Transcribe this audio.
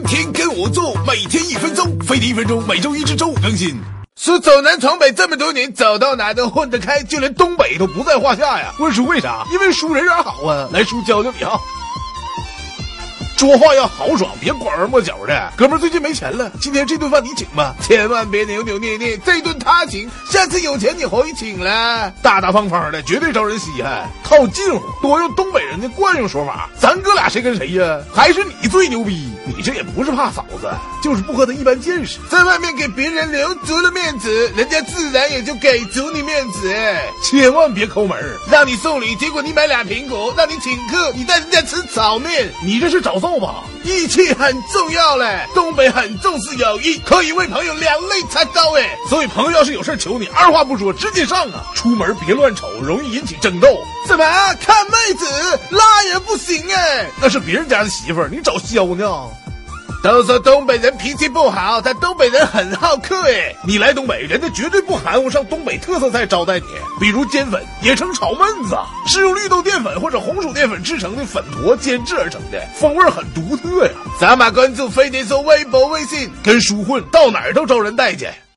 天天跟我做，每天一分钟，飞碟一分钟，每周一至周五更新。说走南闯北这么多年，走到哪都混得开，就连东北都不在话下呀。问叔为啥？因为叔人缘好啊。来，叔教教你啊。说话要豪爽，别拐弯抹角的。哥们儿最近没钱了，今天这顿饭你请吧，千万别扭扭捏捏，这顿他请，下次有钱你回请了。大大方方的，绝对招人稀罕。套近乎，多用东北人的惯用说法。咱哥俩谁跟谁呀？还是你最牛逼。你这也不是怕嫂子，就是不和他一般见识。在外面给别人留足了面子，人家自然也就给足你面子。千万别抠门，让你送礼，结果你买俩苹果；让你请客，你带人家吃炒面。你这是找揍吧？义气很重要嘞，东北很重视友谊，可以为朋友两肋插刀哎。所以朋友要是有事求你，二话不说直接上啊！出门别乱瞅，容易引起争斗。怎么看妹子拉也不行哎？那是别人家的媳妇儿，你找削呢？都说东北人脾气不好，但东北人很好客哎。你来东北，人家绝对不含糊，上东北特色菜招待你，比如煎粉，也称炒焖子，是用绿豆淀粉或者红薯淀粉制成的粉坨煎制而成的，风味很独特呀。扫码关注飞碟说微博、微信，跟叔混，到哪儿都招人待见。